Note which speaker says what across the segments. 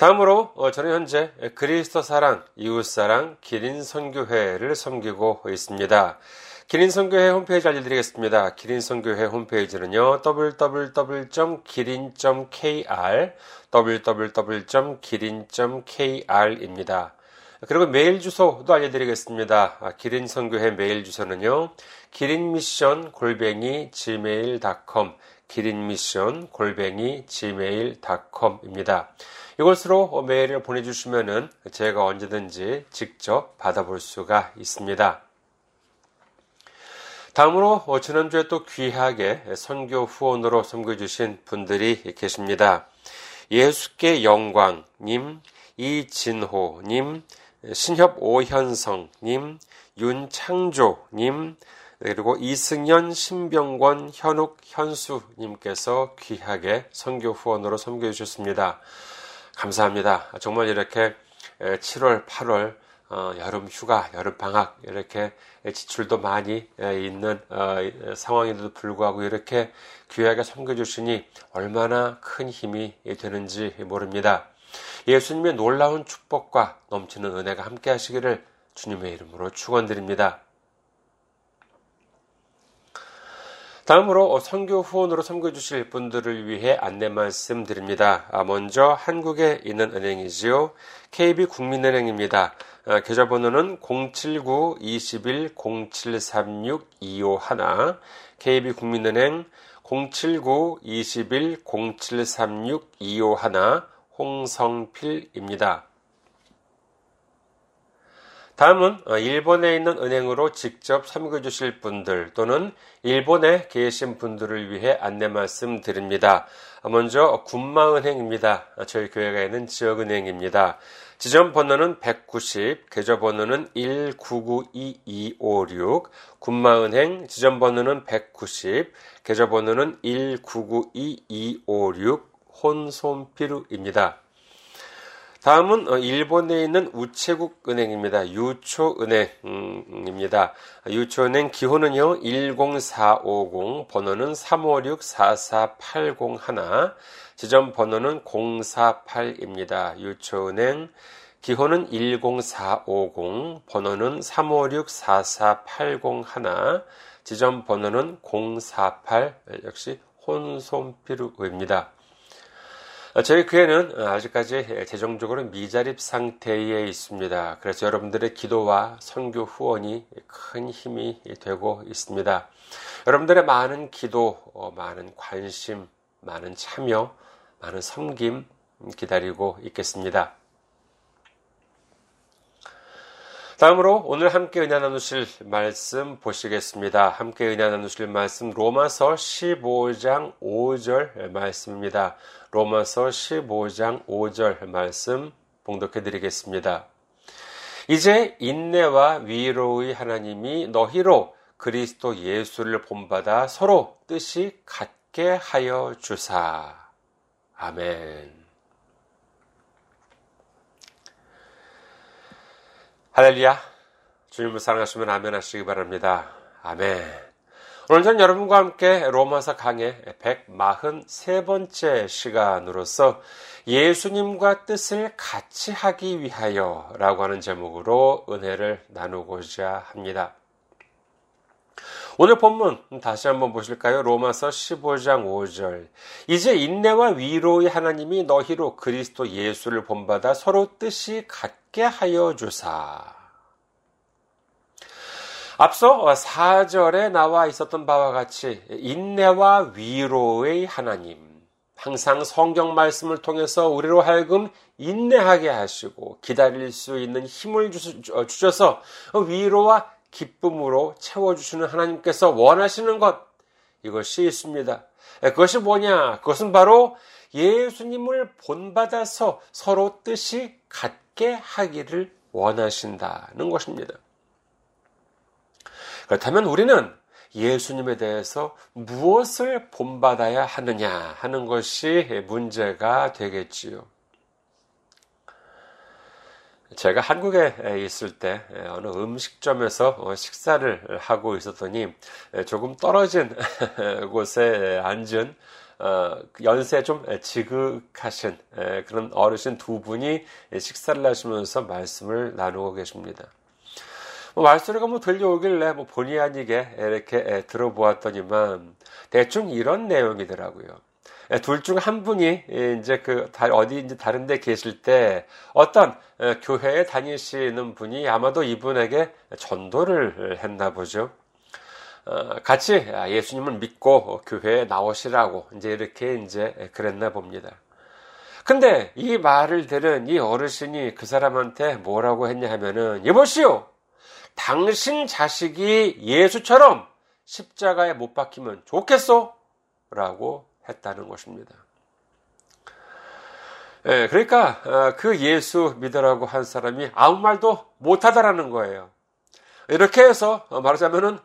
Speaker 1: 다음으로 어, 저는 현재 그리스도 사랑, 이웃 사랑, 기린 선교회를 섬기고 있습니다. 기린 선교회 홈페이지 알려드리겠습니다. 기린 선교회 홈페이지는요, www.기린.kr, www.기린.kr입니다. 그리고 메일 주소도 알려드리겠습니다. 아, 기린 선교회 메일 주소는요, 기린미션 골뱅이 gmail.com, 기린미션 골뱅이 gmail.com입니다. 이것으로 메일을 보내주시면은 제가 언제든지 직접 받아볼 수가 있습니다. 다음으로 지난주에 또 귀하게 선교 후원으로 섬겨주신 분들이 계십니다. 예수께 영광님, 이진호님, 신협 오현성님, 윤창조님, 그리고 이승연, 신병권, 현욱, 현수님께서 귀하게 선교 후원으로 섬겨주셨습니다. 감사합니다. 정말 이렇게 7월, 8월 어, 여름 휴가, 여름 방학 이렇게 지출도 많이 있는 어, 상황인데도 불구하고 이렇게 귀하게 섬겨주시니 얼마나 큰 힘이 되는지 모릅니다. 예수님의 놀라운 축복과 넘치는 은혜가 함께 하시기를 주님의 이름으로 축원드립니다. 다음으로 선교 후원으로 섬겨주실 분들을 위해 안내 말씀드립니다. 아, 먼저 한국에 있는 은행이지요. KB국민은행입니다. 아, 계좌번호는 079-21-0736-251 KB국민은행 079-21-0736-251 홍성필입니다. 다음은 어, 일본에 있는 은행으로 직접 섬겨주실 분들 또는 일본에 계신 분들을 위해 안내 말씀 드립니다. 먼저 군마은행입니다. 저희 교회가 있는 지역은행입니다. 지점 번호는 190, 계좌 번호는 1992256, 군마은행 지점 번호는 190, 계좌 번호는 1992256, 혼손피루입니다. 다음은 어, 일본에 있는 우체국 은행입니다. 유초은행입니다. 유초은행 기호는요 10450 번호는 356-44801 지점 번호는 048입니다. 유초은행 기호는 10450 번호는 356-44801 지점 번호는 048 역시 혼손피루입니다. 어, 저희 교회는 아직까지 재정적으로 미자립 상태에 있습니다. 그래서 여러분들의 기도와 선교 후원이 큰 힘이 되고 있습니다. 여러분들의 많은 기도, 어, 많은 관심, 많은 참여, 많은 섬김 기다리고 있겠습니다. 다음으로 오늘 함께 은혜 나누실 말씀 보시겠습니다. 함께 은혜 나누실 말씀 로마서 15장 5절 말씀입니다. 로마서 15장 5절 말씀 봉독해 드리겠습니다. 이제 인내와 위로의 하나님이 너희로 그리스도 예수를 본받아 서로 뜻이 같게 하여 주사. 아멘. 할렐루야. 주님을 사랑하시면 아멘 하시기 바랍니다. 아멘. 오늘 전 여러분과 함께 로마서 강의 143번째 시간으로서 예수님과 뜻을 같이 하기 위하여 라고 하는 제목으로 은혜를 나누고자 합니다. 오늘 본문 다시 한번 보실까요? 로마서 15장 5절. 이제 인내와 위로의 하나님이 너희로 그리스도 예수를 본받아 서로 뜻이 같게 하여 주사. 앞서 4절에 나와 있었던 바와 같이 인내와 위로의 하나님, 항상 성경 말씀을 통해서 우리로 하여금 인내하게 하시고 기다릴 수 있는 힘을 주셔서 위로와 기쁨으로 채워주시는 하나님께서 원하시는 것, 이것이 있습니다. 그것이 뭐냐? 그것은 바로 예수님을 본받아서 서로 뜻이 같게 하기를 원하신다는 것입니다. 그렇다면 우리는 예수님에 대해서 무엇을 본받아야 하느냐 하는 것이 문제가 되겠지요. 제가 한국에 있을 때 어느 음식점에서 어, 식사를 하고 있었더니 조금 떨어진 곳에 앉은 어, 연세 좀 지극하신 그런 어르신 두 분이 식사를 하시면서 말씀을 나누고 계십니다. 뭐 말소리가 뭐 들려오길래 뭐 본의 아니게 이렇게 들어보았더니만 대충 이런 내용이더라고요. 둘 중 한 분이 이제 그 어디 이제 다른 데 계실 때 어떤 교회에 다니시는 분이 아마도 이분에게 전도를 했나 보죠. 어, 같이 예수님을 믿고 교회에 나오시라고 이제 이렇게 이제 그랬나 봅니다. 근데 이 말을 들은 이 어르신이 그 사람한테 뭐라고 했냐 하면은 여보시오 당신 자식이 예수처럼 십자가에 못 박히면 좋겠소? 라고 했다는 것입니다. 예, 그러니까 어, 그 예수 믿으라고 한 사람이 아무 말도 못하다라는 거예요. 이렇게 해서 말하자면은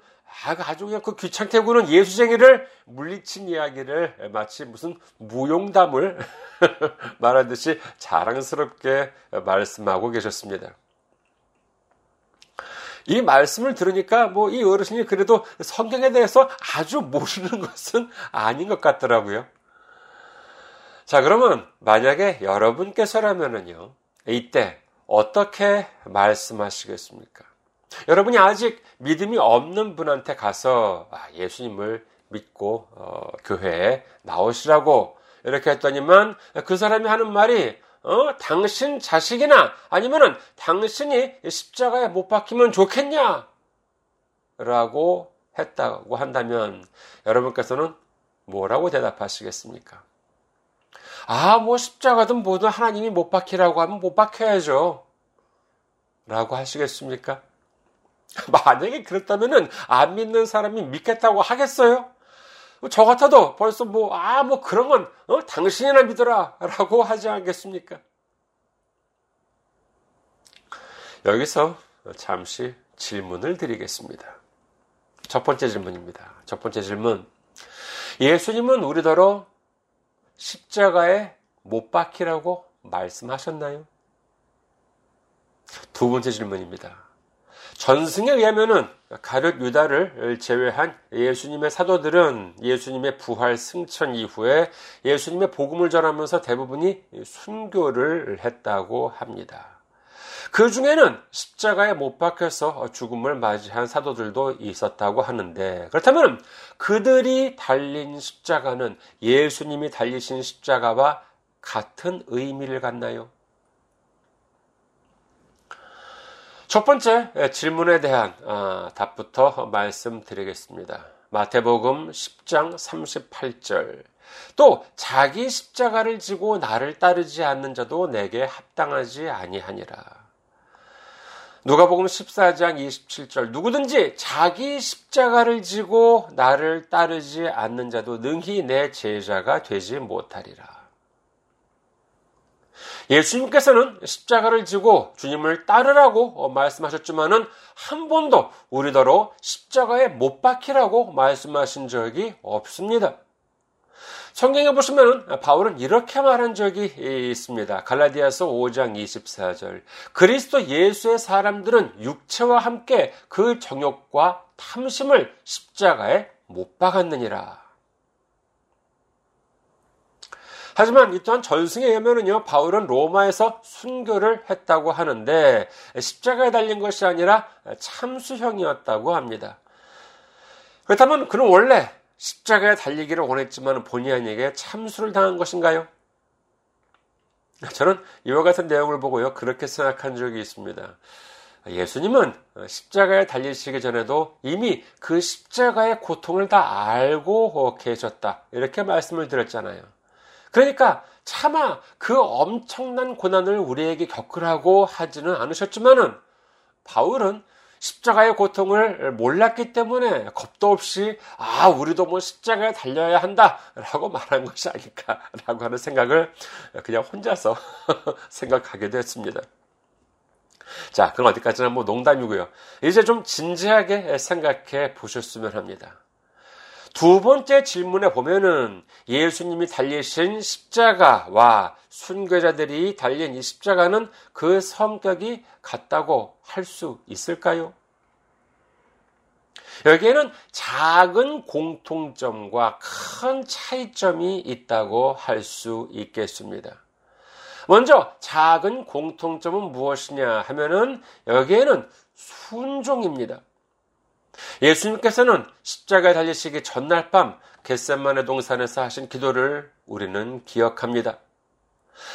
Speaker 1: 아, 그 아주 그냥 그 귀찮게 구는 예수쟁이를 물리친 이야기를 마치 무슨 무용담을 말하듯이 자랑스럽게 말씀하고 계셨습니다. 이 말씀을 들으니까 뭐 이 어르신이 그래도 성경에 대해서 아주 모르는 것은 아닌 것 같더라고요. 자, 그러면 만약에 여러분께서라면은요, 이때 어떻게 말씀하시겠습니까? 여러분이 아직 믿음이 없는 분한테 가서 아, 예수님을 믿고 어, 교회에 나오시라고 이렇게 했더니만 그 사람이 하는 말이 어, 당신 자식이나 아니면은 당신이 십자가에 못 박히면 좋겠냐? 라고 했다고 한다면 여러분께서는 뭐라고 대답하시겠습니까? 아, 뭐 십자가든 뭐든 하나님이 못 박히라고 하면 못 박혀야죠. 라고 하시겠습니까? 만약에 그렇다면은 안 믿는 사람이 믿겠다고 하겠어요? 저 같아도 벌써 뭐, 아, 뭐 그런 건, 어, 당신이나 믿어라. 라고 하지 않겠습니까? 여기서 잠시 질문을 드리겠습니다. 첫 번째 질문입니다. 첫 번째 질문. 예수님은 우리더러 십자가에 못 박히라고 말씀하셨나요? 두 번째 질문입니다. 전승에 의하면은 가룟 유다를 제외한 예수님의 사도들은 예수님의 부활 승천 이후에 예수님의 복음을 전하면서 대부분이 순교를 했다고 합니다. 그 중에는 십자가에 못 박혀서 죽음을 맞이한 사도들도 있었다고 하는데 그렇다면 그들이 달린 십자가는 예수님이 달리신 십자가와 같은 의미를 갖나요? 첫 번째 질문에 대한 아, 답부터 말씀드리겠습니다. 마태복음 10장 38절. 또 자기 십자가를 지고 나를 따르지 않는 자도 내게 합당하지 아니하니라. 누가복음 14장 27절 누구든지 자기 십자가를 지고 나를 따르지 않는 자도 능히 내 제자가 되지 못하리라. 예수님께서는 십자가를 지고 주님을 따르라고 말씀하셨지만은 한 번도 우리더러 십자가에 못 박히라고 말씀하신 적이 없습니다. 성경에 보시면 바울은 이렇게 말한 적이 있습니다. 갈라디아서 5장 24절. 그리스도 예수의 사람들은 육체와 함께 그 정욕과 탐심을 십자가에 못 박았느니라. 하지만 이 또한 전승에 의하면은요, 바울은 로마에서 순교를 했다고 하는데, 십자가에 달린 것이 아니라 참수형이었다고 합니다. 그렇다면 그는 원래 십자가에 달리기를 원했지만 본의 아니게 참수를 당한 것인가요? 저는 이와 같은 내용을 보고요, 그렇게 생각한 적이 있습니다. 예수님은 십자가에 달리시기 전에도 이미 그 십자가의 고통을 다 알고 계셨다. 이렇게 말씀을 드렸잖아요. 그러니까 차마 그 엄청난 고난을 우리에게 겪으라고 하지는 않으셨지만은 바울은 십자가의 고통을 몰랐기 때문에 겁도 없이 아 우리도 뭐 십자가에 달려야 한다라고 말한 것이 아닐까라고 하는 생각을 그냥 혼자서 생각하게 됐습니다. 자, 그럼 어디까지나 뭐 농담이고요. 이제 좀 진지하게 생각해 보셨으면 합니다. 두 번째 질문에 보면은 예수님이 달리신 십자가와 순교자들이 달린 이 십자가는 그 성격이 같다고 할 수 있을까요? 여기에는 작은 공통점과 큰 차이점이 있다고 할 수 있겠습니다. 먼저 작은 공통점은 무엇이냐 하면은 여기에는 순종입니다. 예수님께서는 십자가에 달리시기 전날 밤 겟셋만의 동산에서 하신 기도를 우리는 기억합니다.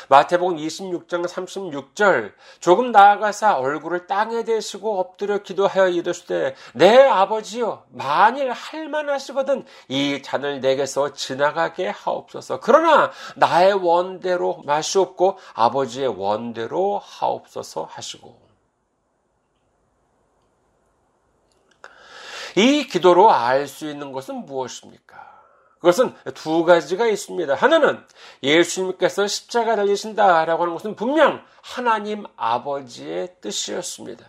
Speaker 1: 마태복음 26장 36절 조금 나아가사 얼굴을 땅에 대시고 엎드려 기도하여 이르시되 내 아버지여 만일 할만하시거든 이 잔을 내게서 지나가게 하옵소서 그러나 나의 원대로 마시옵고 아버지의 원대로 하옵소서 하시고 이 기도로 알 수 있는 것은 무엇입니까? 그것은 두 가지가 있습니다. 하나는 예수님께서 십자가 달리신다라고 하는 것은 분명 하나님 아버지의 뜻이었습니다.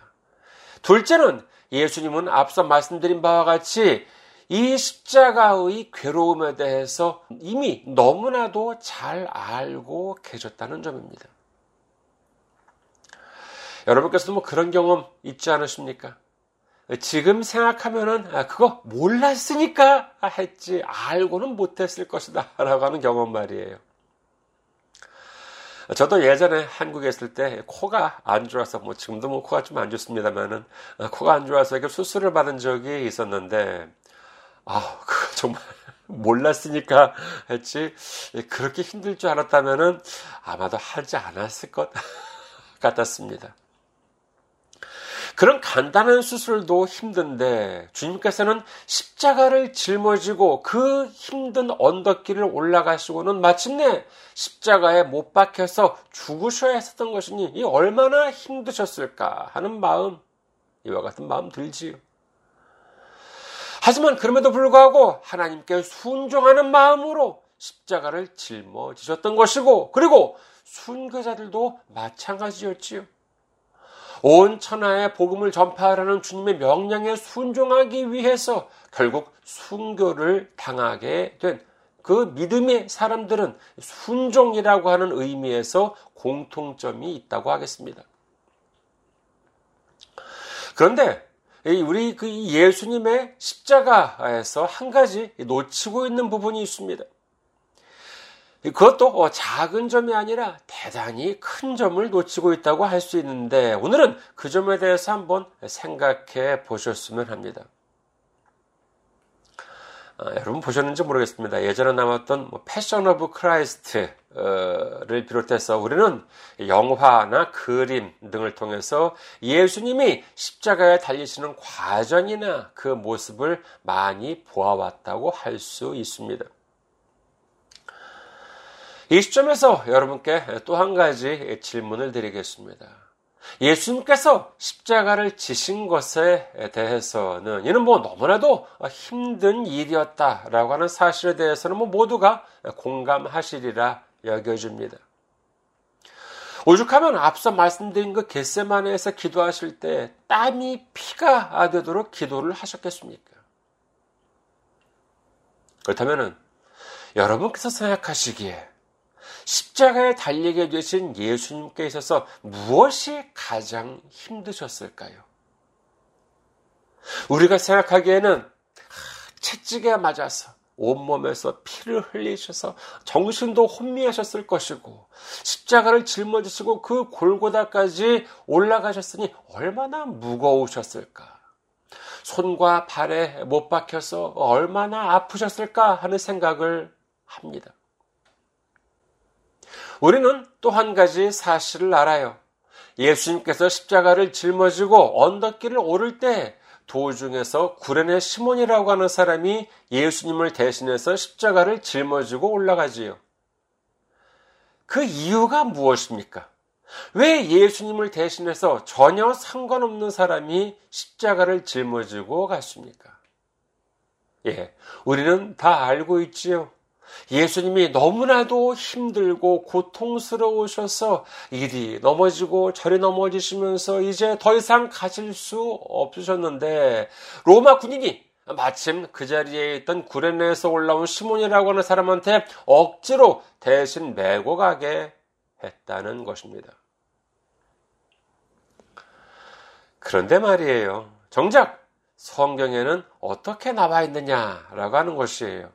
Speaker 1: 둘째는 예수님은 앞서 말씀드린 바와 같이 이 십자가의 괴로움에 대해서 이미 너무나도 잘 알고 계셨다는 점입니다. 여러분께서도 뭐 그런 경험 있지 않으십니까? 지금 생각하면은 아, 그거 몰랐으니까 했지 알고는 못했을 것이다 라고 하는 경험 말이에요. 저도 예전에 한국에 있을 때 코가 안 좋아서 뭐 지금도 뭐 코가 좀 안 좋습니다만은 아, 코가 안 좋아서 이렇게 수술을 받은 적이 있었는데 아 그거 정말 몰랐으니까 했지 그렇게 힘들 줄 알았다면은 아마도 하지 않았을 것 같았습니다. 그런 간단한 수술도 힘든데 주님께서는 십자가를 짊어지고 그 힘든 언덕길을 올라가시고는 마침내 십자가에 못 박혀서 죽으셔야 했었던 것이니 이 얼마나 힘드셨을까 하는 마음 이와 같은 마음 들지요. 하지만 그럼에도 불구하고 하나님께 순종하는 마음으로 십자가를 짊어지셨던 것이고 그리고 순교자들도 마찬가지였지요. 온 천하에 복음을 전파하라는 주님의 명령에 순종하기 위해서 결국 순교를 당하게 된 그 믿음의 사람들은 순종이라고 하는 의미에서 공통점이 있다고 하겠습니다. 그런데 우리 그 예수님의 십자가에서 한 가지 놓치고 있는 부분이 있습니다. 그것도 어, 작은 점이 아니라 대단히 큰 점을 놓치고 있다고 할 수 있는데 오늘은 그 점에 대해서 한번 생각해 보셨으면 합니다. 아, 여러분 보셨는지 모르겠습니다. 예전에 뭐 Passion of Christ를 비롯해서 우리는 영화나 그림 등을 통해서 예수님이 십자가에 달리시는 과정이나 그 모습을 많이 보아왔다고 할 수 있습니다. 이 시점에서 여러분께 또 한 가지 질문을 드리겠습니다. 예수님께서 십자가를 지신 것에 대해서는 이는 뭐 너무나도 힘든 일이었다라고 하는 사실에 대해서는 뭐 모두가 공감하시리라 여겨집니다. 오죽하면 앞서 말씀드린 그 겟세마네에서 기도하실 때 땀이 피가 되도록 기도를 하셨겠습니까? 그렇다면 여러분께서 생각하시기에 십자가에 달리게 되신 예수님께 있어서 무엇이 가장 힘드셨을까요? 우리가 생각하기에는 채찍에 맞아서 온몸에서 피를 흘리셔서 정신도 혼미하셨을 것이고 십자가를 짊어지시고 그 골고다까지 올라가셨으니 얼마나 무거우셨을까? 손과 발에 못 박혀서 얼마나 아프셨을까 하는 생각을 합니다. 우리는 또 한 가지 사실을 알아요. 예수님께서 십자가를 짊어지고 언덕길을 오를 때 도중에서 구레네 시몬이라고 하는 사람이 예수님을 대신해서 십자가를 짊어지고 올라가지요. 그 이유가 무엇입니까? 왜 예수님을 대신해서 전혀 상관없는 사람이 십자가를 짊어지고 갔습니까? 예, 우리는 다 알고 있지요. 예수님이 너무나도 힘들고 고통스러우셔서 이리 넘어지고 저리 넘어지시면서 이제 더 이상 가실 수 없으셨는데 로마 군인이 마침 그 자리에 있던 구레네에서 올라온 시몬이라고 하는 사람한테 억지로 대신 메고 가게 했다는 것입니다. 그런데 말이에요. 정작 성경에는 어떻게 나와 있느냐라고 하는 것이에요.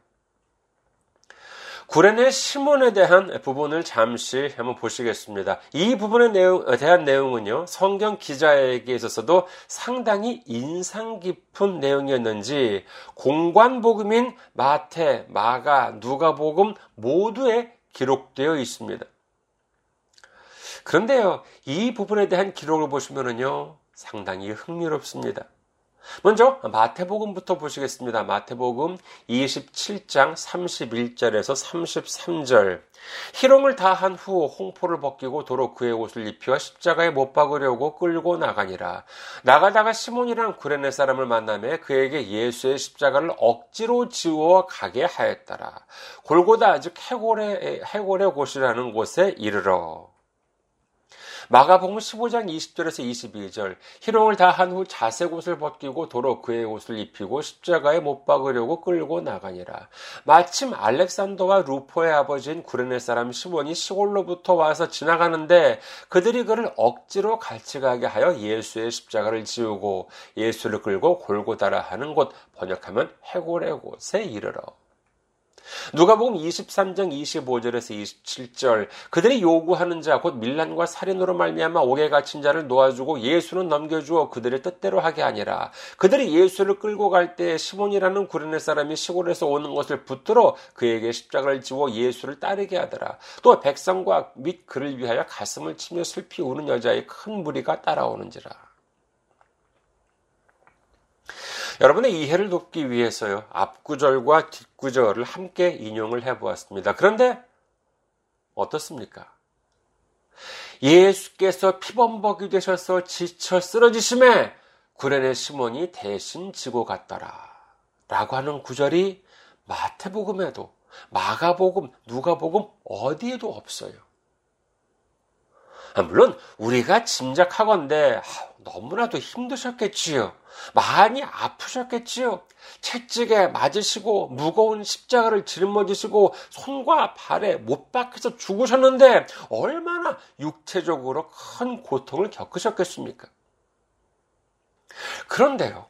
Speaker 1: 구레네 시몬에 대한 부분을 잠시 한번 보시겠습니다. 이 부분에 대한 내용은요, 성경 기자에게 있어서도 상당히 인상 깊은 내용이었는지, 공관복음인 마태, 마가, 누가복음 모두에 기록되어 있습니다. 그런데요, 이 부분에 대한 기록을 보시면요, 상당히 흥미롭습니다. 먼저 마태복음부터 보시겠습니다. 마태복음 27장 31절에서 33절. 희롱을 다한 후 홍포를 벗기고 도로 그의 옷을 입히와 십자가에 못 박으려고 끌고 나가니라. 나가다가 시몬이란 구레네 사람을 만나매 그에게 예수의 십자가를 억지로 지워 가게 하였더라. 골고다 즉 해골의 해골의 곳이라는 곳에 이르러. 마가복음 15장 20절에서 22절 희롱을 다한 후 자색 옷을 벗기고 도로 그의 옷을 입히고 십자가에 못 박으려고 끌고 나가니라. 마침 알렉산더와 루포의 아버지인 구레네 사람 시몬이 시골로부터 와서 지나가는데 그들이 그를 억지로 같이 가게 하여 예수의 십자가를 지우고 예수를 끌고 골고다라 하는 곳 번역하면 해골의 곳에 이르러. 누가복음 23장 25절에서 27절 그들이 요구하는 자 곧 밀란과 살인으로 말미암아 옥에 갇힌 자를 놓아주고 예수는 넘겨주어 그들의 뜻대로 하게 아니라 그들이 예수를 끌고 갈 때 시몬이라는 구레네 사람이 시골에서 오는 것을 붙들어 그에게 십자가를 지워 예수를 따르게 하더라. 또 백성과 및 그를 위하여 가슴을 치며 슬피 우는 여자의 큰 무리가 따라오는지라. 여러분의 이해를 돕기 위해서요, 앞구절과 뒷구절을 함께 인용을 해보았습니다. 그런데 어떻습니까? 예수께서 피범벅이 되셔서 지쳐 쓰러지심에 구레네 시몬이 대신 지고 갔더라. 라고 하는 구절이 마태복음에도 마가복음, 누가복음 어디에도 없어요. 아, 물론 우리가 짐작하건대 너무나도 힘드셨겠지요. 많이 아프셨겠지요. 채찍에 맞으시고 무거운 십자가를 짊어지시고 손과 발에 못 박혀서 죽으셨는데 얼마나 육체적으로 큰 고통을 겪으셨겠습니까? 그런데요.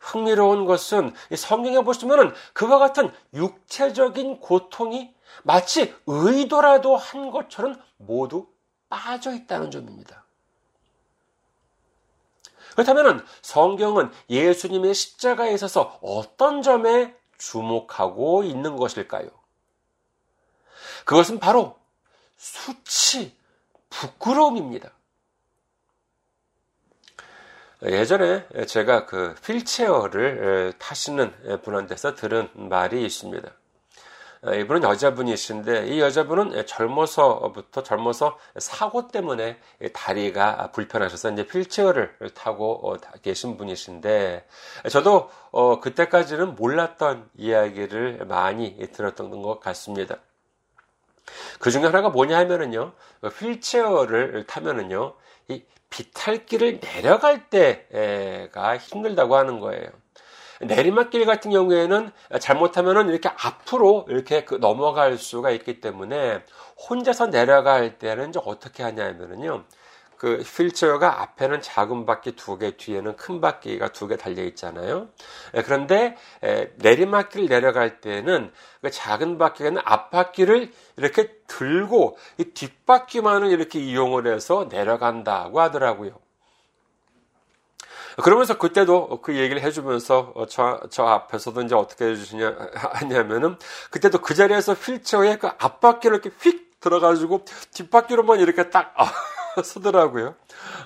Speaker 1: 흥미로운 것은 성경에 보시면 그와 같은 육체적인 고통이 마치 의도라도 한 것처럼 모두 빠져 있다는 점입니다. 그렇다면 성경은 예수님의 십자가에 있어서 어떤 점에 주목하고 있는 것일까요? 그것은 바로 수치, 부끄러움입니다. 예전에 제가 그 휠체어를 타시는 분한테서 들은 말이 있습니다. 어, 이분은 여자분이신데 이 여자분은 젊어서부터 젊어서 사고 때문에 다리가 불편하셔서 이제 휠체어를 타고 어, 계신 분이신데 저도 어, 그때까지는 몰랐던 이야기를 많이 들었던 것 같습니다. 그 중에 하나가 뭐냐 하면은요, 휠체어를 타면은요, 이 비탈길을 내려갈 때가 힘들다고 하는 거예요. 내리막길 같은 경우에는 잘못하면은 이렇게 앞으로 이렇게 그 넘어갈 수가 있기 때문에 혼자서 내려갈 때는 이제 어떻게 하냐면은요. 그 휠체어가 앞에는 작은 바퀴 두 개, 뒤에는 큰 바퀴가 두 개 달려 있잖아요. 예, 그런데 내리막길 내려갈 때는 그 작은 바퀴는 앞바퀴를 이렇게 들고 이 뒷바퀴만을 이렇게 이용을 해서 내려간다고 하더라고요. 그러면서 그때도 그 얘기를 해주면서 어, 저, 저 앞에서도 이제 어떻게 해주시냐, 하냐면은 그때도 그 자리에서 휠체어에 그 앞바퀴를 이렇게 휙 들어가지고 뒷바퀴로만 이렇게 딱, 아, 쓰더라고요.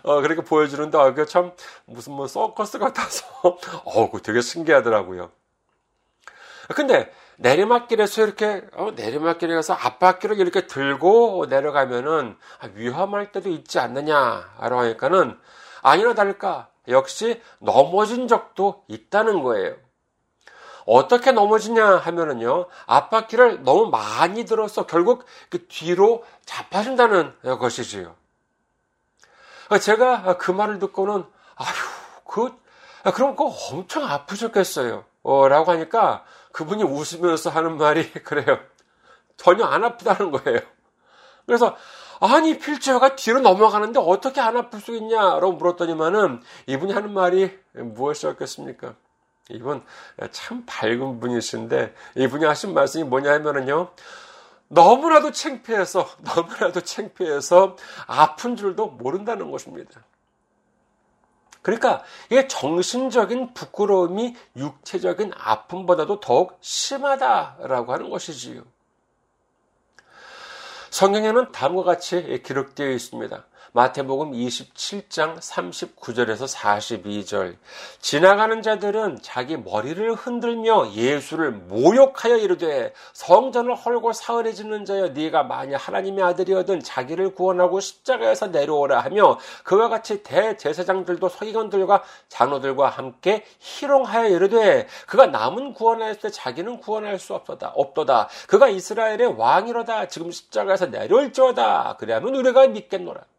Speaker 1: 어, 그렇게 보여주는데, 아, 그게 참, 무슨 뭐 서커스 같아서, 어, 그 되게 신기하더라고요. 근데, 내리막길에서 이렇게, 어, 내리막길에 가서 앞바퀴를 이렇게 들고 내려가면은, 아, 위험할 때도 있지 않느냐라고 하니까는, 아니나 다를까, 역시 넘어진 적도 있다는 거예요. 어떻게 넘어지냐 하면은요, 앞바퀴를 너무 많이 들어서 결국 그 뒤로 자빠진다는 것이지요. 제가 그 말을 듣고는, 아휴, 그, 그럼 그거 엄청 아프셨겠어요. 어, 라고 하니까 그분이 웃으면서 하는 말이 그래요. 전혀 안 아프다는 거예요. 그래서, 아니, 필체어가 뒤로 넘어가는데 어떻게 안 아플 수 있냐라고 물었더니만은 이분이 하는 말이 무엇이었겠습니까? 이분 참 밝은 분이신데 이분이 하신 말씀이 뭐냐 하면은요. 너무나도 창피해서 너무나도 창피해서 아픈 줄도 모른다는 것입니다. 그러니까 이게 정신적인 부끄러움이 육체적인 아픔보다도 더욱 심하다라고 하는 것이지요. 성경에는 다음과 같이 기록되어 있습니다. 마태복음 27장 39절에서 42절. 지나가는 자들은 자기 머리를 흔들며 예수를 모욕하여 이르되 성전을 헐고 사흘해지는 자여 네가 만약 하나님의 아들이어든 자기를 구원하고 십자가에서 내려오라 하며 그와 같이 대제사장들도 서기관들과 장로들과 함께 희롱하여 이르되 그가 남은 구원할 때 자기는 구원할 수 없도다. 없도다. 그가 이스라엘의 왕이로다. 지금 십자가에서 내려올지어다. 그래야면 우리가 믿겠노라.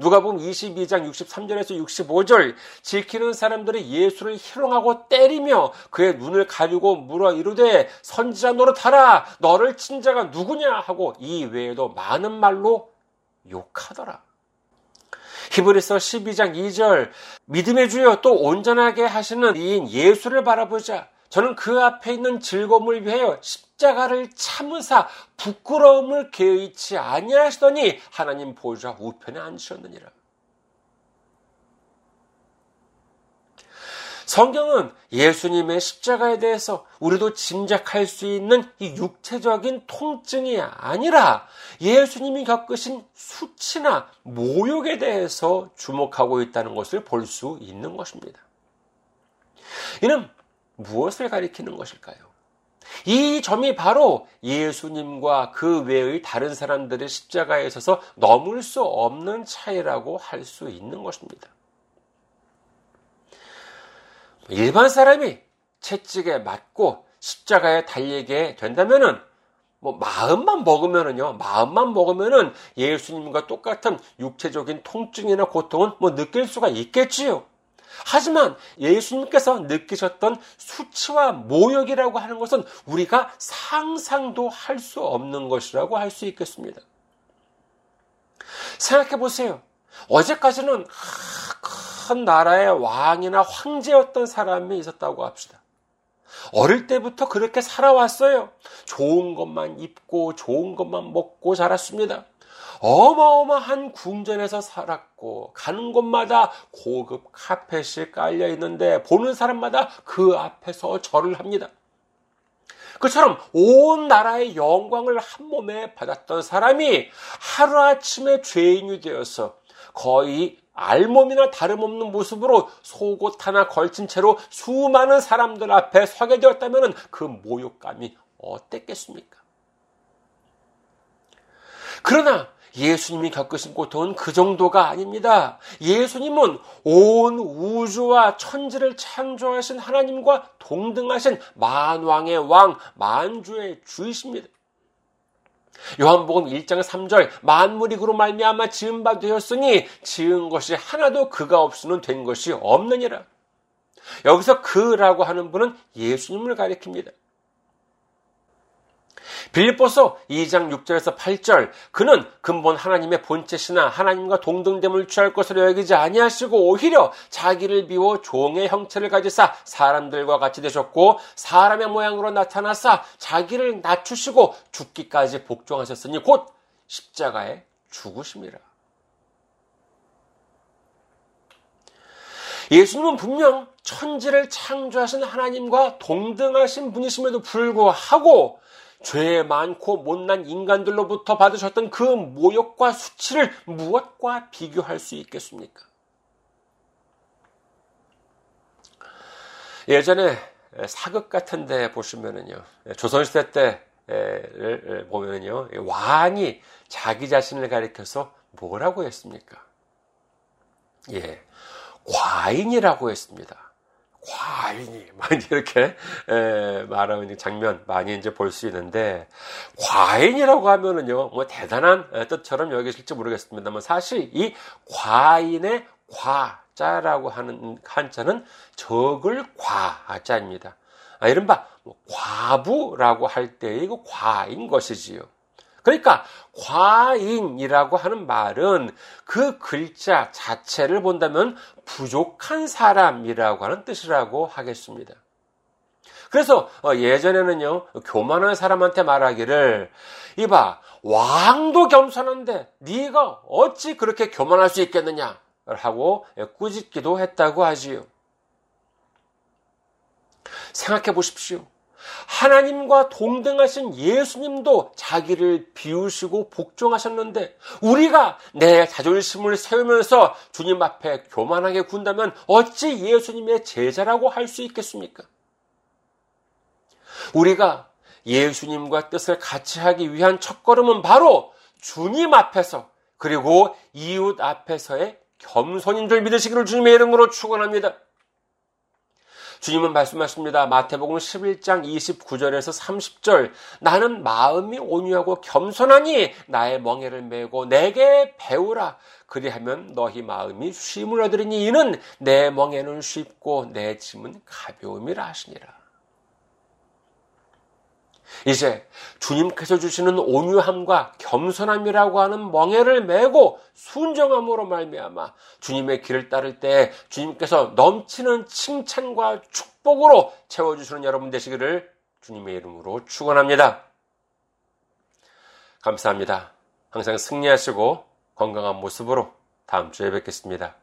Speaker 1: 누가복음 22장 63절에서 65절 지키는 사람들이 예수를 희롱하고 때리며 그의 눈을 가리고 물어 이르되 선지자 노릇하라. 너를 친 자가 누구냐? 하고 이 외에도 많은 말로 욕하더라. 히브리서 12장 2절 믿음의 주여 또 온전하게 하시는 이인 예수를 바라보자. 저는 그 앞에 있는 즐거움을 위하여 십자가를 참으사 부끄러움을 개의치 아니하시더니 하나님 보좌 우편에 앉으셨느니라. 성경은 예수님의 십자가에 대해서 우리도 짐작할 수 있는 이 육체적인 통증이 아니라 예수님이 겪으신 수치나 모욕에 대해서 주목하고 있다는 것을 볼 수 있는 것입니다. 이는 무엇을 가리키는 것일까요? 이 점이 바로 예수님과 그 외의 다른 사람들의 십자가에 있어서 넘을 수 없는 차이라고 할 수 있는 것입니다. 일반 사람이 채찍에 맞고 십자가에 달리게 된다면은 뭐 마음만 먹으면은요, 마음만 먹으면은 예수님과 똑같은 육체적인 통증이나 고통은 뭐 느낄 수가 있겠지요. 하지만 예수님께서 느끼셨던 수치와 모욕이라고 하는 것은 우리가 상상도 할 수 없는 것이라고 할 수 있겠습니다. 생각해 보세요. 어제까지는 큰 나라의 왕이나 황제였던 사람이 있었다고 합시다. 어릴 때부터 그렇게 살아왔어요. 좋은 것만 입고 좋은 것만 먹고 자랐습니다. 어마어마한 궁전에서 살았고 가는 곳마다 고급 카펫이 깔려 있는데 보는 사람마다 그 앞에서 절을 합니다. 그처럼 온 나라의 영광을 한 몸에 받았던 사람이 하루아침에 죄인이 되어서 거의 알몸이나 다름없는 모습으로 속옷 하나 걸친 채로 수많은 사람들 앞에 서게 되었다면 그 모욕감이 어땠겠습니까? 그러나 예수님이 겪으신 고통은 그 정도가 아닙니다. 예수님은 온 우주와 천지를 창조하신 하나님과 동등하신 만왕의 왕, 만주의 주이십니다. 요한복음 1장 3절 만물이 그로 말미암아 지은 바 되었으니 지은 것이 하나도 그가 없이는 된 것이 없느니라. 여기서 그라고 하는 분은 예수님을 가리킵니다. 빌립보서 2장 6절에서 8절 그는 근본 하나님의 본체시나 하나님과 동등됨을 취할 것으로 여기지 아니하시고 오히려 자기를 비워 종의 형체를 가지사 사람들과 같이 되셨고 사람의 모양으로 나타나사 자기를 낮추시고 죽기까지 복종하셨으니 곧 십자가에 죽으심이라. 예수님은 분명 천지를 창조하신 하나님과 동등하신 분이심에도 불구하고 죄 많고 못난 인간들로부터 받으셨던 그 모욕과 수치를 무엇과 비교할 수 있겠습니까? 예전에 사극 같은 데 보시면은요, 조선시대 때를 보면은요, 왕이 자기 자신을 가리켜서 뭐라고 했습니까? 예, 과인이라고 했습니다. 과인이 많이 이렇게 말하는 장면 많이 이제 볼 수 있는데 과인이라고 하면은요 뭐 대단한 뜻처럼 여기실지 모르겠습니다만 사실 이 과인의 과자라고 하는 한자는 적을 과자입니다. 아, 이른바 뭐 과부라고 할 때의 그 과인 것이지요. 그러니까 과인이라고 하는 말은 그 글자 자체를 본다면 부족한 사람이라고 하는 뜻이라고 하겠습니다. 그래서 어, 예전에는요 교만한 사람한테 말하기를 이봐 왕도 겸손한데 네가 어찌 그렇게 교만할 수 있겠느냐 하고 꾸짖기도 했다고 하지요. 생각해 보십시오. 하나님과 동등하신 예수님도 자기를 비우시고 복종하셨는데 우리가 내 자존심을 세우면서 주님 앞에 교만하게 군다면 어찌 예수님의 제자라고 할 수 있겠습니까? 우리가 예수님과 뜻을 같이 하기 위한 첫걸음은 바로 주님 앞에서 그리고 이웃 앞에서의 겸손인 줄 믿으시기를 주님의 이름으로 축원합니다. 주님은 말씀하십니다. 마태복음 11장 29절에서 30절. 나는 마음이 온유하고 겸손하니 나의 멍에를 메고 내게 배우라. 그리하면 너희 마음이 쉼을 얻으리니 이는 내 멍에는 쉽고 내 짐은 가벼움이라 하시니라. 이제 주님께서 주시는 온유함과 겸손함이라고 하는 멍에를 메고 순정함으로 말미암아 주님의 길을 따를 때 주님께서 넘치는 칭찬과 축복으로 채워 주시는 여러분 되시기를 주님의 이름으로 축원합니다. 감사합니다. 항상 승리하시고 건강한 모습으로 다음 주에 뵙겠습니다.